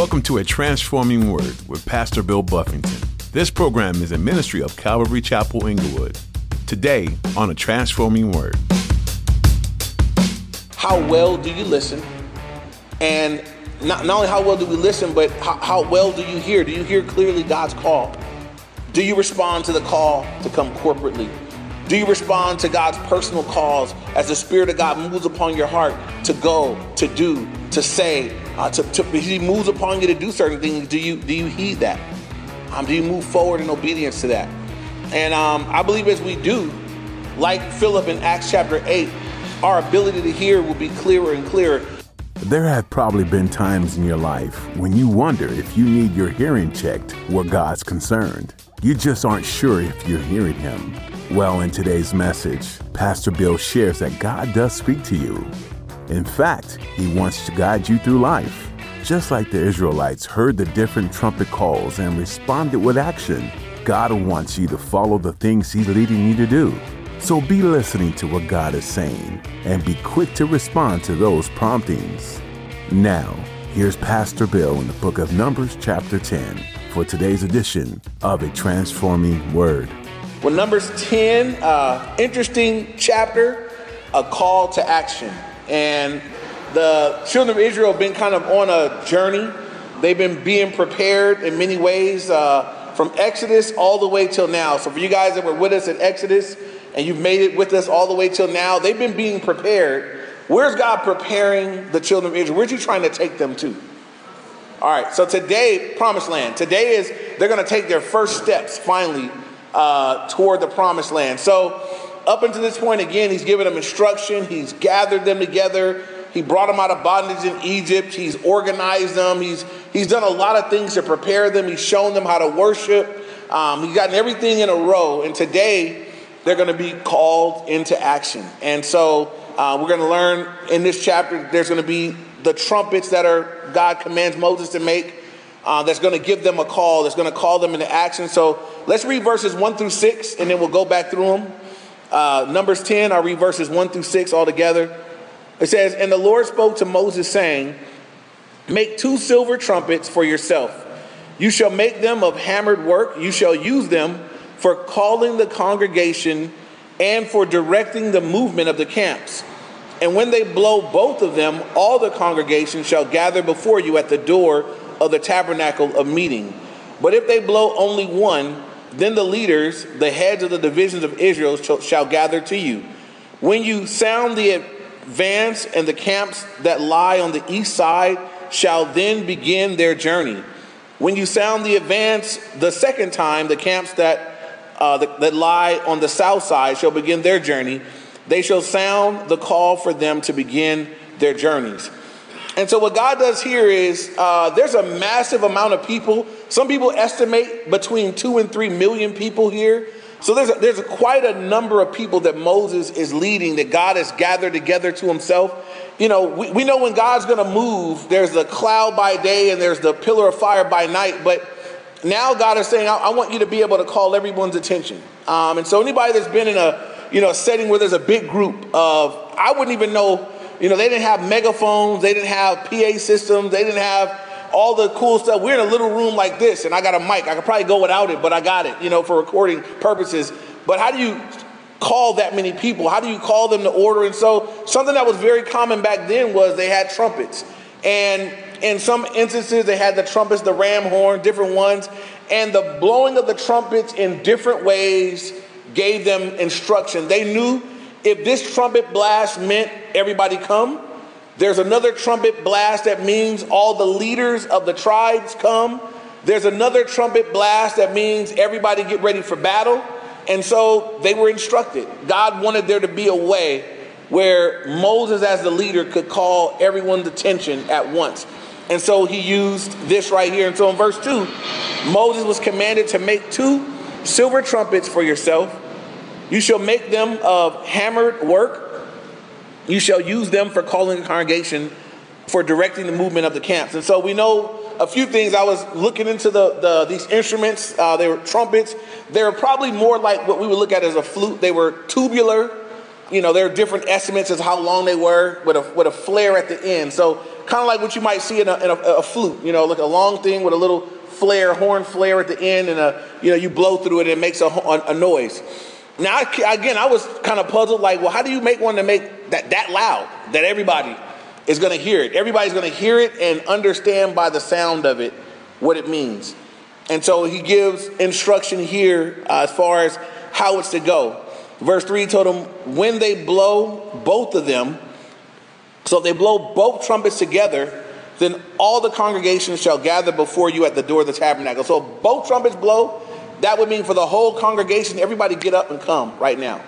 Welcome to A Transforming Word with Pastor Bill Buffington. This program is a ministry of Calvary Chapel Inglewood. Today on A Transforming Word. How well do you listen? And not, not only how well do we listen, but how, how well do you hear? Do you hear clearly God's call? Do you respond to the call to come corporately? Do you respond to God's personal calls as the Spirit of God moves upon your heart to go, to do, to say, uh, to, to, He moves upon you to do certain things? Do you do you heed that? Um, do you move forward in obedience to that? And um, I believe as we do, like Philip in Acts chapter 8, our ability to hear will be clearer and clearer. There have probably been times in your life when you wonder if you need your hearing checked where God's concerned. You just aren't sure if you're hearing Him. Well, in today's message, Pastor Bill shares that God does speak to you. In fact, He wants to guide you through life. Just like the Israelites heard the different trumpet calls and responded with action, God wants you to follow the things He's leading you to do. So be listening to what God is saying and be quick to respond to those promptings. Now, here's Pastor Bill in the book of Numbers, chapter 10, for today's edition of A Transforming Word. Well, Numbers 10, uh, interesting chapter, a call to action. And the children of Israel have been kind of on a journey. They've been being prepared in many ways uh, from Exodus all the way till now. So, for you guys that were with us in Exodus and you've made it with us all the way till now, they've been being prepared. Where's God preparing the children of Israel? Where's He trying to take them to? All right, so today, promised land. Today is they're going to take their first steps finally uh, toward the promised land. So, up until this point, again, he's given them instruction, he's gathered them together, he brought them out of bondage in Egypt, he's organized them, he's, he's done a lot of things to prepare them, he's shown them how to worship, um, he's gotten everything in a row, and today they're going to be called into action. And so, uh, we're going to learn in this chapter, there's going to be the trumpets that are God commands Moses to make uh, that's going to give them a call, that's going to call them into action. So let's read verses 1 through 6, and then we'll go back through them. Uh, Numbers 10, I'll read verses 1 through 6 all together. It says, And the Lord spoke to Moses, saying, Make two silver trumpets for yourself. You shall make them of hammered work. You shall use them for calling the congregation and for directing the movement of the camps. And when they blow both of them, all the congregation shall gather before you at the door of the tabernacle of meeting. But if they blow only one, then the leaders, the heads of the divisions of Israel, shall, gather to you. When you sound the advance, and the camps that lie on the east side shall then begin their journey. When you sound the advance the second time, the camps that uh, that lie on the south side shall begin their journey. They shall sound the call for them to begin their journeys. And so, what God does here is uh, there's a massive amount of people. Some people estimate between two and three million people here. So, there's, a, there's quite a number of people that Moses is leading, that God has gathered together to himself. You know, we, we know when God's going to move, there's the cloud by day and there's the pillar of fire by night. But now God is saying, I, I want you to be able to call everyone's attention. Um, and so, anybody that's been in a you know, setting where there's a big group of, I wouldn't even know you know, they didn't have megaphones, they didn't have PA systems, they didn't have all the cool stuff. We're in a little room like this, and I got a mic. I could probably go without it, but I got it, you know, for recording purposes. But how do you call that many people? How do you call them to order? And so, something that was very common back then was they had trumpets. And in some instances, they had the trumpets, the ram horn, different ones. And the blowing of the trumpets in different ways gave them instruction. They knew if this trumpet blast meant everybody come, there's another trumpet blast that means all the leaders of the tribes come. There's another trumpet blast that means everybody get ready for battle. And so they were instructed. God wanted there to be a way where Moses, as the leader, could call everyone's attention at once. And so he used this right here. And so in verse 2, Moses was commanded to make two silver trumpets for yourself you shall make them of hammered work. You shall use them for calling the congregation, for directing the movement of the camps. And so we know a few things. I was looking into the, the these instruments. Uh, they were trumpets. They were probably more like what we would look at as a flute. They were tubular. You know, there are different estimates as how long they were with a with a flare at the end. So kind of like what you might see in, a, in a, a, flute, you know, like a long thing with a little flare, horn flare at the end, and a, you know, you blow through it and it makes a, a, a noise. Now, I, again, I was kind of puzzled, like, well, how do you make one to make that that loud that everybody is going to hear it? Everybody's going to hear it and understand by the sound of it what it means. And so he gives instruction here uh, as far as how it's to go. Verse 3 told him, when they blow both of them, so if they blow both trumpets together, then all the congregation shall gather before you at the door of the tabernacle. So both trumpets blow, that would mean for the whole congregation, everybody get up and come right now.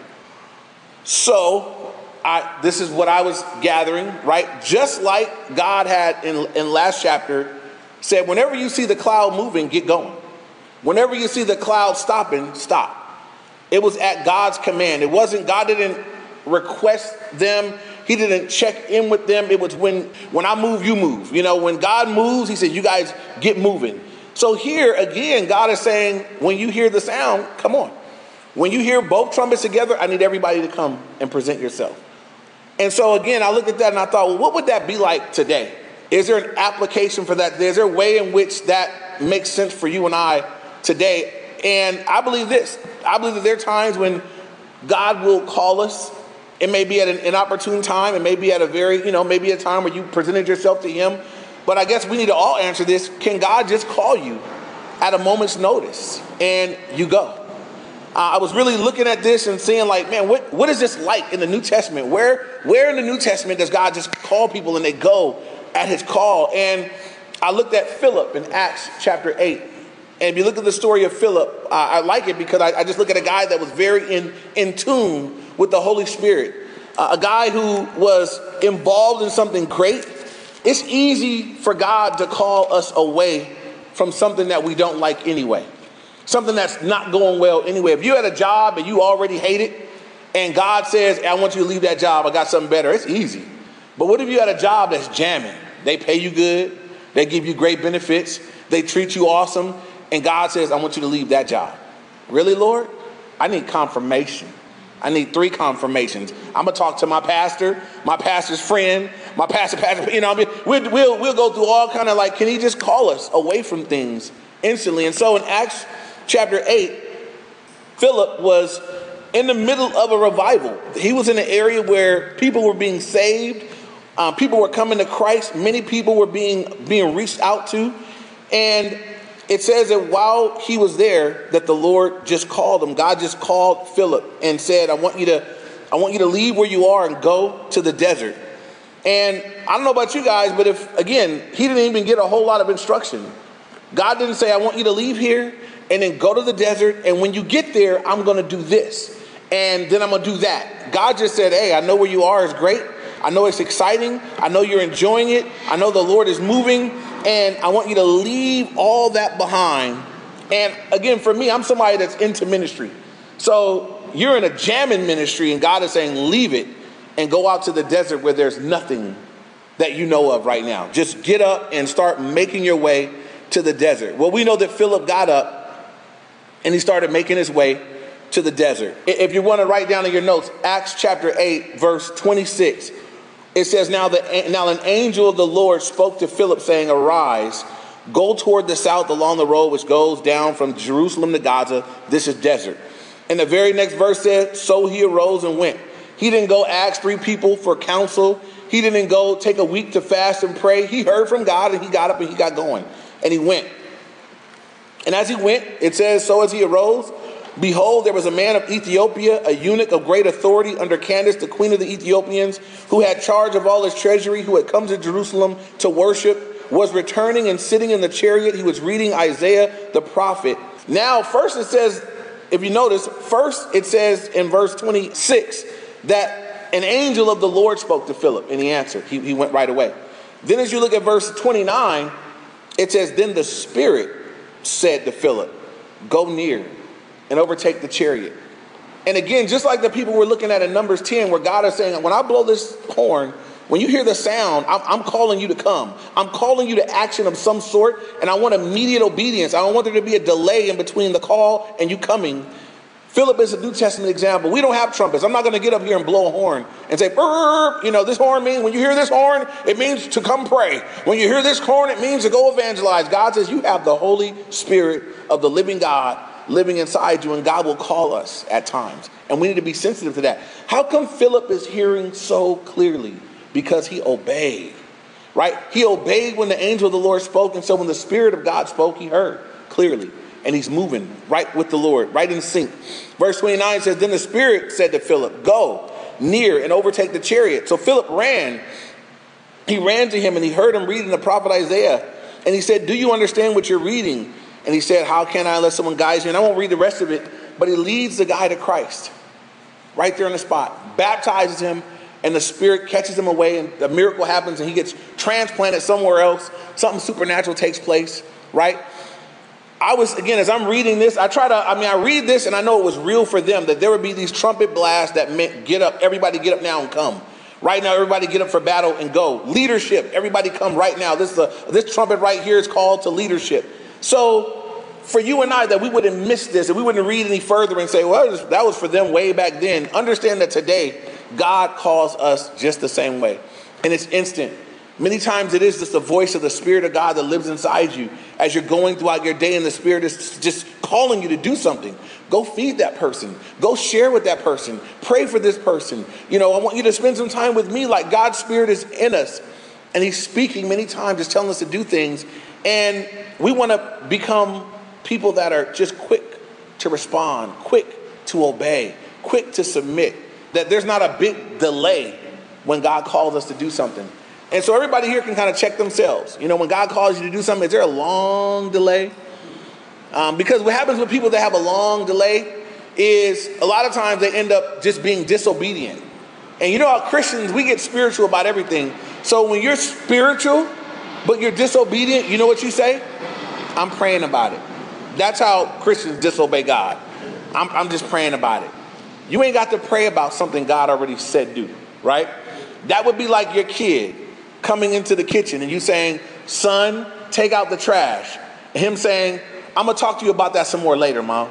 So I, this is what I was gathering, right? Just like God had in, in last chapter said, whenever you see the cloud moving, get going. Whenever you see the cloud stopping, stop. It was at God's command. It wasn't, God didn't request them. He didn't check in with them. It was when, when I move, you move. You know, when God moves, he said, you guys get moving. So here again, God is saying, when you hear the sound, come on. When you hear both trumpets together, I need everybody to come and present yourself. And so again, I looked at that and I thought, well, what would that be like today? Is there an application for that? Is there a way in which that makes sense for you and I today? And I believe this. I believe that there are times when God will call us. It may be at an inopportune time. It may be at a very, you know, maybe a time where you presented yourself to Him. But I guess we need to all answer this. Can God just call you at a moment's notice and you go? Uh, I was really looking at this and seeing like, man, what, what is this like in the New Testament? Where, where in the New Testament does God just call people and they go at his call. And I looked at Philip in Acts chapter 8. And if you look at the story of Philip, uh, I like it because I, I, just look at a guy that was very in, in tune with the Holy Spirit, uh, a guy who was involved in something great. It's easy for God to call us away from something that we don't like anyway, something that's not going well anyway. If you had a job and you already hate it, and God says, I want you to leave that job, I got something better, it's easy. But what if you had a job that's jamming? They pay you good, they give you great benefits, they treat you awesome, and God says, I want you to leave that job. Really, Lord? I need confirmation. I need three confirmations. I'm gonna talk to my pastor, my pastor's friend, my pastor, pastor. You know, I mean, we'll, we'll, we'll go through all kind of like, can he just call us away from things instantly? And so in Acts chapter eight, Philip was in the middle of a revival. He was in an area where people were being saved. Um, people were coming to Christ. Many people were being being reached out to, and it says that while he was there, that the Lord just called him. God just called Philip and said, "I want you to, I want you to leave where you are and go to the desert." And I don't know about you guys, but if again, he didn't even get a whole lot of instruction. God didn't say, "I want you to leave here and then go to the desert, and when you get there, I'm going to do this, and then I'm going to do that." God just said, "Hey, I know where you are is great." I know it's exciting. I know you're enjoying it. I know the Lord is moving. And I want you to leave all that behind. And again, for me, I'm somebody that's into ministry. So you're in a jamming ministry, and God is saying, leave it and go out to the desert where there's nothing that you know of right now. Just get up and start making your way to the desert. Well, we know that Philip got up and he started making his way to the desert. If you want to write down in your notes, Acts chapter 8, verse 26 it says, now, the, now an angel of the Lord spoke to Philip, saying, Arise, go toward the south along the road which goes down from Jerusalem to Gaza. This is desert. And the very next verse said, So he arose and went. He didn't go ask three people for counsel. He didn't go take a week to fast and pray. He heard from God and he got up and he got going. And he went. And as he went, it says, So as he arose, Behold, there was a man of Ethiopia, a eunuch of great authority under Candace, the queen of the Ethiopians, who had charge of all his treasury, who had come to Jerusalem to worship, was returning and sitting in the chariot. He was reading Isaiah the prophet. Now, first it says, if you notice, first it says in verse 26 that an angel of the Lord spoke to Philip, and he answered. He, he went right away. Then, as you look at verse 29, it says, Then the Spirit said to Philip, Go near and overtake the chariot. And again, just like the people we're looking at in Numbers 10, where God is saying, when I blow this horn, when you hear the sound, I'm, I'm, calling you to come. I'm calling you to action of some sort, and I want immediate obedience. I don't want there to be a delay in between the call and you coming. Philip is a New Testament example. We don't have trumpets. I'm not going to get up here and blow a horn and say, you know, this horn means, when you hear this horn, it means to come pray. When you hear this horn, it means to go evangelize. God says you have the Holy Spirit of the living God living inside you, and God will call us at times. And we need to be sensitive to that. How come Philip is hearing so clearly? Because he obeyed, right? He obeyed when the angel of the Lord spoke, and so when the Spirit of God spoke, he heard clearly and he's moving right with the Lord, right in sync. Verse 29 says, Then the Spirit said to Philip, Go near and overtake the chariot. So Philip ran. He ran to him and he heard him reading the prophet Isaiah. And he said, Do you understand what you're reading? And he said, How can I let someone guide you? And I won't read the rest of it, but he leads the guy to Christ right there on the spot, baptizes him, and the Spirit catches him away, and the miracle happens, and he gets transplanted somewhere else. Something supernatural takes place, right? I was, again, as I'm reading this, I try to, I mean, I read this and I know it was real for them that there would be these trumpet blasts that meant get up, everybody get up now and come. Right now, everybody get up for battle and go. Leadership, everybody come right now. This, is a, this trumpet right here is called to leadership. So, for you and I, that we wouldn't miss this and we wouldn't read any further and say, well, that was for them way back then. Understand that today, God calls us just the same way. And it's instant. Many times it is just the voice of the Spirit of God that lives inside you as you're going throughout your day, and the Spirit is just calling you to do something. Go feed that person. Go share with that person. Pray for this person. You know, I want you to spend some time with me like God's Spirit is in us. And He's speaking many times, just telling us to do things. And we want to become people that are just quick to respond, quick to obey, quick to submit. That there's not a big delay when God calls us to do something. And so everybody here can kind of check themselves. You know, when God calls you to do something, is there a long delay? Um, because what happens with people that have a long delay is a lot of times they end up just being disobedient. And you know how Christians, we get spiritual about everything. So when you're spiritual, but you're disobedient, you know what you say? I'm praying about it. That's how Christians disobey God. I'm, I'm just praying about it. You ain't got to pray about something God already said do, right? That would be like your kid coming into the kitchen and you saying, son, take out the trash. Him saying, I'm gonna talk to you about that some more later, mom.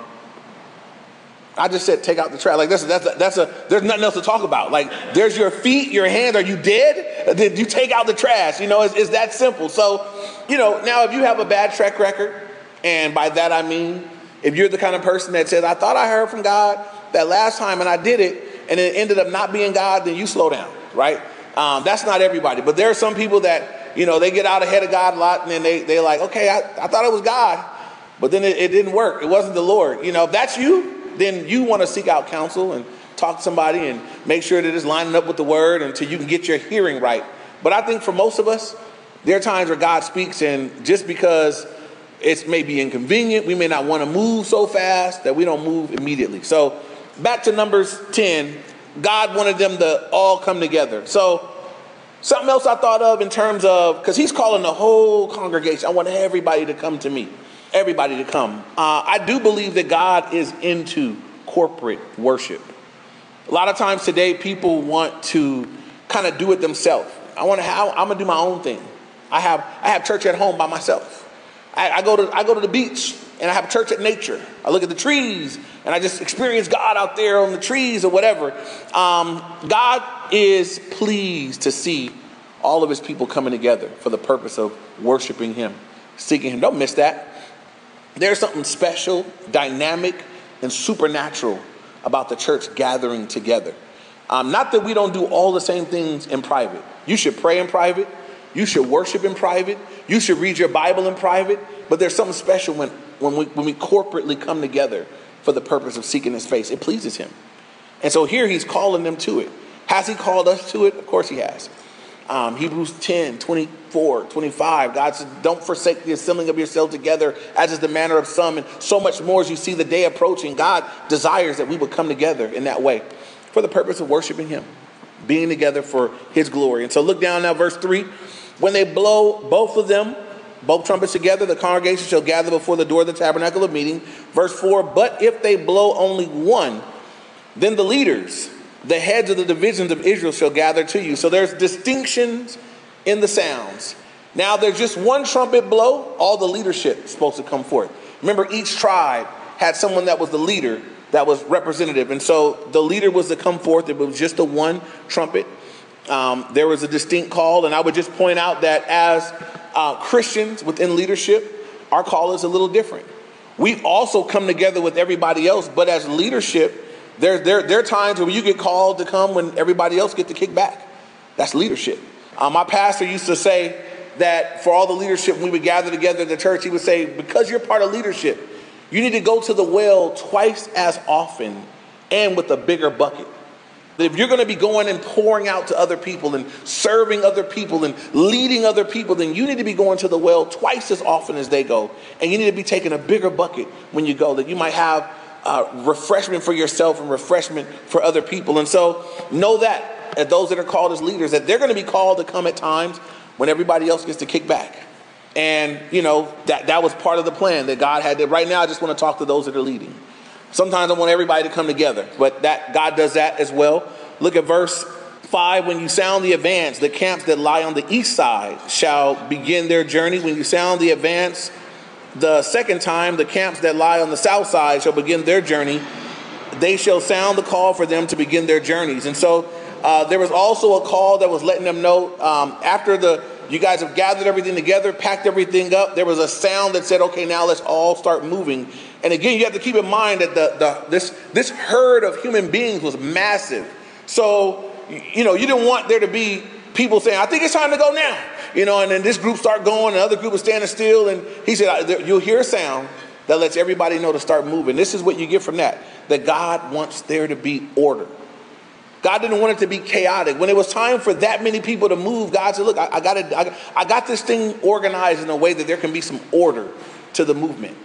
I just said take out the trash. Like that's that's a, that's a there's nothing else to talk about. Like there's your feet, your hands. Are you dead? Did you take out the trash? You know, it's, it's that simple. So, you know, now if you have a bad track record, and by that I mean if you're the kind of person that says I thought I heard from God that last time and I did it, and it ended up not being God, then you slow down, right? Um, that's not everybody, but there are some people that, you know, they get out ahead of God a lot and then they, they're like, okay, I, I thought it was God, but then it, it didn't work. It wasn't the Lord. You know, if that's you, then you want to seek out counsel and talk to somebody and make sure that it's lining up with the word until you can get your hearing right. But I think for most of us, there are times where God speaks, and just because it's maybe inconvenient, we may not want to move so fast that we don't move immediately. So, back to Numbers 10, God wanted them to all come together. So, something else I thought of in terms of, because he's calling the whole congregation, I want everybody to come to me, everybody to come. Uh, I do believe that God is into corporate worship. A lot of times today, people want to kind of do it themselves. I want to have, I'm gonna do my own thing. I have, I have church at home by myself. I, I, go to, I go to the beach and I have church at nature. I look at the trees and I just experience God out there on the trees or whatever. Um, God is pleased to see all of his people coming together for the purpose of worshiping him, seeking him. Don't miss that. There's something special, dynamic, and supernatural about the church gathering together. Um, not that we don't do all the same things in private. You should pray in private. You should worship in private. You should read your Bible in private. But there's something special when, when, we, when we corporately come together for the purpose of seeking his face. It pleases him. And so here he's calling them to it. Has he called us to it? Of course he has. Um, Hebrews 10, 24, 25. God says, Don't forsake the assembling of yourselves together, as is the manner of some, and so much more as you see the day approaching. God desires that we would come together in that way for the purpose of worshiping him, being together for his glory. And so look down now, verse 3. When they blow both of them, both trumpets together, the congregation shall gather before the door of the tabernacle of meeting. Verse 4 But if they blow only one, then the leaders, the heads of the divisions of Israel, shall gather to you. So there's distinctions in the sounds. Now there's just one trumpet blow, all the leadership is supposed to come forth. Remember, each tribe had someone that was the leader that was representative. And so the leader was to come forth. It was just the one trumpet. Um, there was a distinct call, and I would just point out that as uh, Christians within leadership, our call is a little different. We also come together with everybody else, but as leadership, there, there, there are times where you get called to come when everybody else get to kick back. That's leadership. Uh, my pastor used to say that for all the leadership, we would gather together in the church, he would say, because you're part of leadership, you need to go to the well twice as often and with a bigger bucket. If you're going to be going and pouring out to other people and serving other people and leading other people, then you need to be going to the well twice as often as they go. And you need to be taking a bigger bucket when you go, that you might have uh, refreshment for yourself and refreshment for other people. And so know that, at those that are called as leaders, that they're going to be called to come at times when everybody else gets to kick back. And, you know, that, that was part of the plan that God had. That right now, I just want to talk to those that are leading. Sometimes I want everybody to come together, but that God does that as well. Look at verse 5 when you sound the advance the camps that lie on the east side shall begin their journey. When you sound the advance the second time the camps that lie on the south side shall begin their journey. They shall sound the call for them to begin their journeys. And so uh, there was also a call that was letting them know um, after the you guys have gathered everything together packed everything up there was a sound that said okay now let's all start moving and again, you have to keep in mind that the, the, this, this herd of human beings was massive. So, you know, you didn't want there to be people saying, I think it's time to go now. You know, and then this group start going, and another group was standing still. And he said, You'll hear a sound that lets everybody know to start moving. This is what you get from that that God wants there to be order. God didn't want it to be chaotic. When it was time for that many people to move, God said, Look, I, I got, I, I got this thing organized in a way that there can be some order to the movement.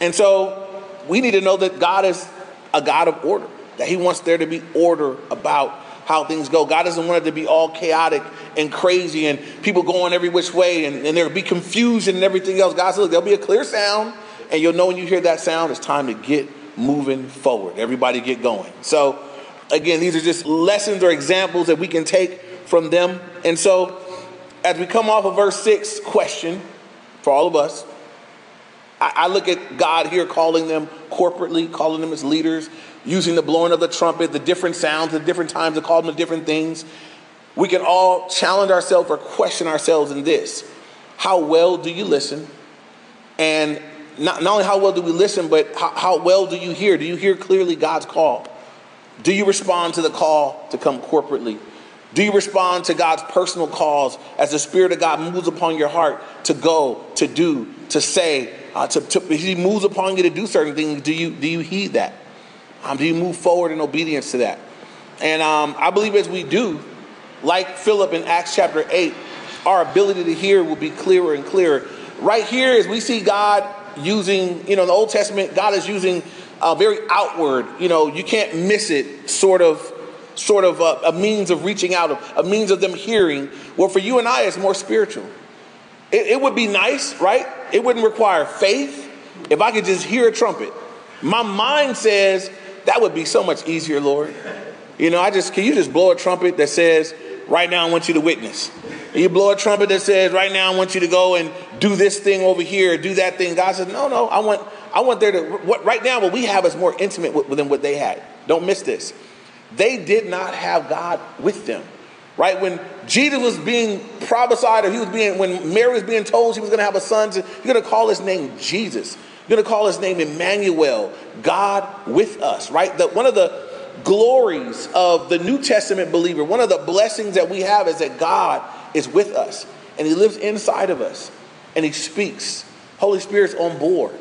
And so we need to know that God is a God of order, that He wants there to be order about how things go. God doesn't want it to be all chaotic and crazy and people going every which way and, and there'll be confusion and everything else. God said, look, there'll be a clear sound, and you'll know when you hear that sound, it's time to get moving forward. Everybody get going. So, again, these are just lessons or examples that we can take from them. And so, as we come off of verse 6, question for all of us I, look at God here calling them corporately, calling them as leaders, using the blowing of the trumpet, the different sounds, the different times to call them different things. We can all challenge ourselves or question ourselves in this. How well do you listen? And not, not only how well do we listen, but how, how well do you hear? Do you hear clearly God's call? Do you respond to the call to come corporately? Do you respond to God's personal calls as the Spirit of God moves upon your heart to go, to do, to say, uh, to, to, He moves upon you to do certain things? Do you, do you heed that? Um, do you move forward in obedience to that? And um, I believe as we do, like Philip in Acts chapter 8, our ability to hear will be clearer and clearer. Right here, as we see God using, you know, in the Old Testament, God is using a very outward, you know, you can't miss it sort of sort of a, a means of reaching out, a means of them hearing. Well, for you and I, it's more spiritual. It, it would be nice, right? It wouldn't require faith if I could just hear a trumpet. My mind says that would be so much easier, Lord. You know, I just can you just blow a trumpet that says, right now I want you to witness. You blow a trumpet that says, right now I want you to go and do this thing over here, do that thing. God says, no, no, I want, I want there to. What right now what we have is more intimate with, than what they had. Don't miss this. They did not have God with them. Right? When Jesus was being prophesied, or he was being, when Mary was being told she was going to have a son, you're going to call his name Jesus. You're going to call his name Emmanuel, God with us, right? That one of the glories of the New Testament believer, one of the blessings that we have is that God is with us and he lives inside of us and he speaks. Holy Spirit's on board.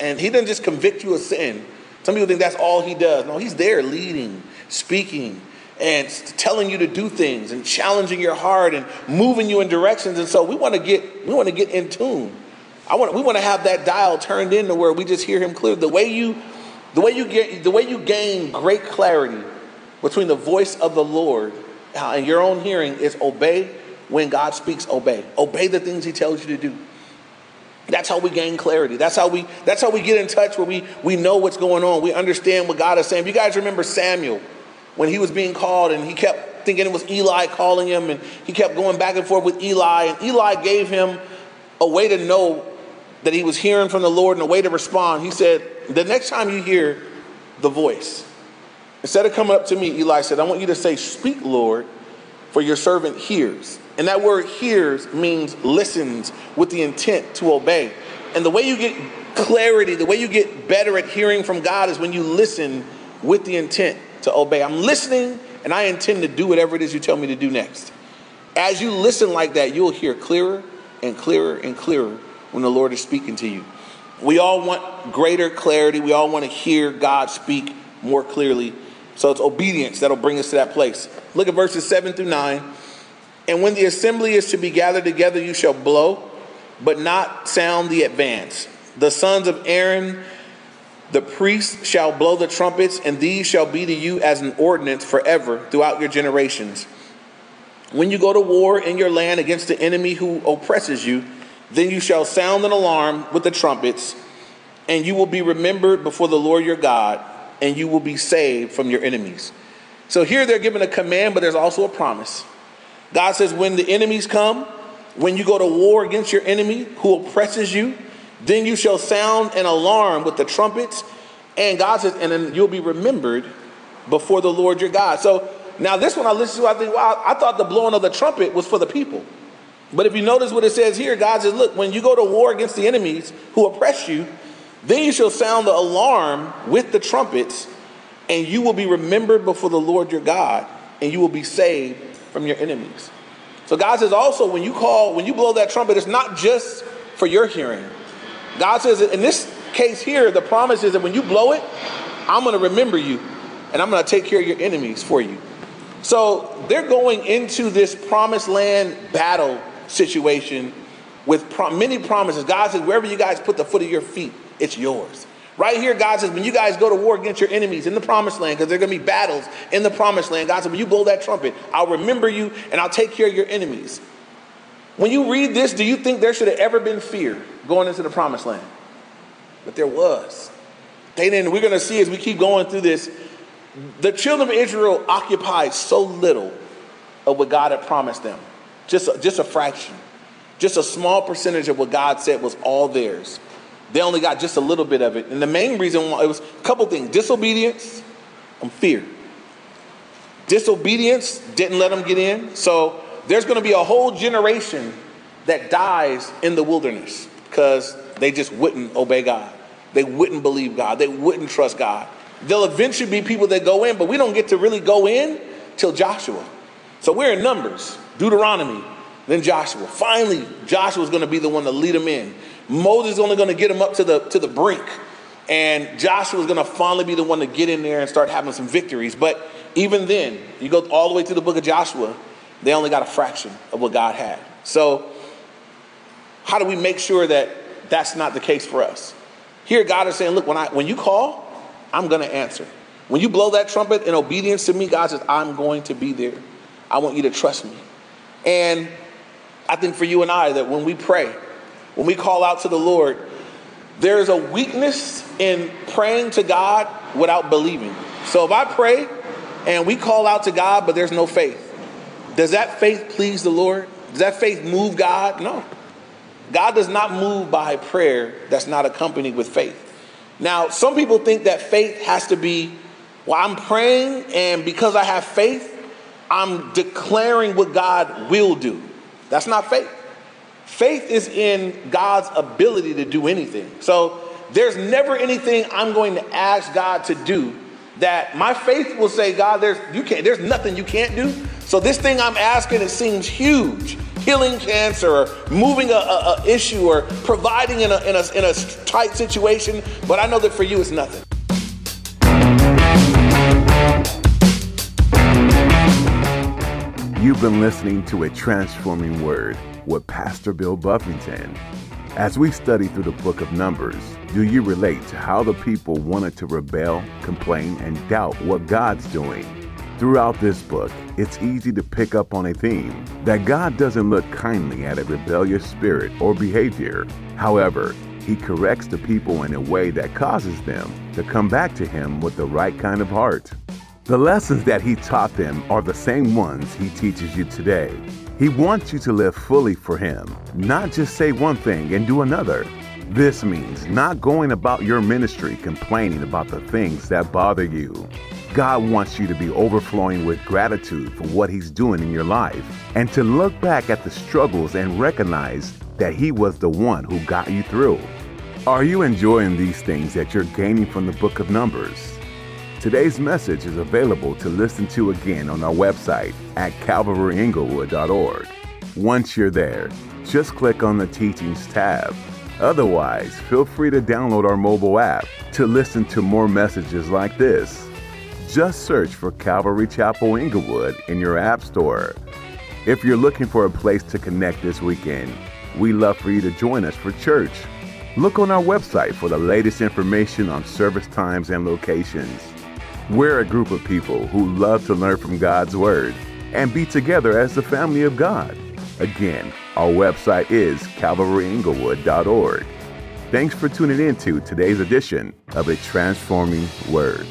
And he doesn't just convict you of sin. Some people think that's all he does. No, he's there leading speaking and telling you to do things and challenging your heart and moving you in directions. And so we want to get we want to get in tune. I want we want to have that dial turned into where we just hear him clear. The way you the way you get the way you gain great clarity between the voice of the Lord uh, and your own hearing is obey when God speaks, obey. Obey the things he tells you to do. That's how we gain clarity. That's how we that's how we get in touch where we we know what's going on. We understand what God is saying. You guys remember Samuel when he was being called and he kept thinking it was Eli calling him and he kept going back and forth with Eli and Eli gave him a way to know that he was hearing from the Lord and a way to respond. He said, "The next time you hear the voice. Instead of coming up to me, Eli said, I want you to say, Speak, Lord, for your servant hears. And that word hears means listens with the intent to obey. And the way you get clarity, the way you get better at hearing from God is when you listen with the intent to obey. I'm listening and I intend to do whatever it is you tell me to do next. As you listen like that, you'll hear clearer and clearer and clearer when the Lord is speaking to you. We all want greater clarity. We all want to hear God speak more clearly. So it's obedience that'll bring us to that place. Look at verses 7 through 9. And when the assembly is to be gathered together, you shall blow, but not sound the advance. The sons of Aaron, the priests, shall blow the trumpets, and these shall be to you as an ordinance forever throughout your generations. When you go to war in your land against the enemy who oppresses you, then you shall sound an alarm with the trumpets, and you will be remembered before the Lord your God, and you will be saved from your enemies. So here they're given a command, but there's also a promise. God says, when the enemies come, when you go to war against your enemy who oppresses you, then you shall sound an alarm with the trumpets. And God says, and then you'll be remembered before the Lord your God. So now this one I listen to, I think, wow, I thought the blowing of the trumpet was for the people. But if you notice what it says here, God says, look, when you go to war against the enemies who oppress you, then you shall sound the alarm with the trumpets, and you will be remembered before the Lord your God, and you will be saved from your enemies. So God says also, when you call, when you blow that trumpet, it's not just for your hearing. God says, in this case here, the promise is that when you blow it, I'm going to remember you, and I'm going to take care of your enemies for you. So they're going into this promised land battle situation with many promises. God says, wherever you guys put the foot of your feet, it's yours. Right here, God says, when you guys go to war against your enemies in the promised land, because there are going to be battles in the promised land, God said, when you blow that trumpet, I'll remember you and I'll take care of your enemies. When you read this, do you think there should have ever been fear going into the promised land? But there was. They didn't, we're going to see as we keep going through this, the children of Israel occupied so little of what God had promised them. Just a, just a fraction. Just a small percentage of what God said was all theirs. They only got just a little bit of it. And the main reason why it was a couple things disobedience and fear. Disobedience didn't let them get in. So there's going to be a whole generation that dies in the wilderness because they just wouldn't obey God. They wouldn't believe God. They wouldn't trust God. There'll eventually be people that go in, but we don't get to really go in till Joshua. So we're in Numbers, Deuteronomy, then Joshua. Finally, Joshua's going to be the one to lead them in. Moses is only going to get him up to the, to the brink. And Joshua is going to finally be the one to get in there and start having some victories. But even then, you go all the way through the book of Joshua, they only got a fraction of what God had. So, how do we make sure that that's not the case for us? Here, God is saying, look, when, I, when you call, I'm going to answer. When you blow that trumpet in obedience to me, God says, I'm going to be there. I want you to trust me. And I think for you and I, that when we pray, when we call out to the Lord, there is a weakness in praying to God without believing. So if I pray and we call out to God, but there's no faith, does that faith please the Lord? Does that faith move God? No. God does not move by prayer that's not accompanied with faith. Now, some people think that faith has to be, well, I'm praying, and because I have faith, I'm declaring what God will do. That's not faith. Faith is in God's ability to do anything. So there's never anything I'm going to ask God to do that my faith will say, God, there's you can't, there's nothing you can't do. So this thing I'm asking, it seems huge. Healing cancer, or moving a, a, a issue, or providing in a, in, a, in a tight situation. But I know that for you, it's nothing. You've been listening to a transforming word with Pastor Bill Buffington. As we study through the book of Numbers, do you relate to how the people wanted to rebel, complain, and doubt what God's doing? Throughout this book, it's easy to pick up on a theme that God doesn't look kindly at a rebellious spirit or behavior. However, he corrects the people in a way that causes them to come back to him with the right kind of heart. The lessons that he taught them are the same ones he teaches you today. He wants you to live fully for him, not just say one thing and do another. This means not going about your ministry complaining about the things that bother you. God wants you to be overflowing with gratitude for what He's doing in your life and to look back at the struggles and recognize that He was the one who got you through. Are you enjoying these things that you're gaining from the book of Numbers? Today's message is available to listen to again on our website at calvaryinglewood.org. Once you're there, just click on the Teachings tab. Otherwise, feel free to download our mobile app to listen to more messages like this. Just search for Calvary Chapel Inglewood in your App Store. If you're looking for a place to connect this weekend, we love for you to join us for church. Look on our website for the latest information on service times and locations. We're a group of people who love to learn from God's Word and be together as the family of God. Again, our website is calvaryinglewood.org. Thanks for tuning in to today's edition of A Transforming Word.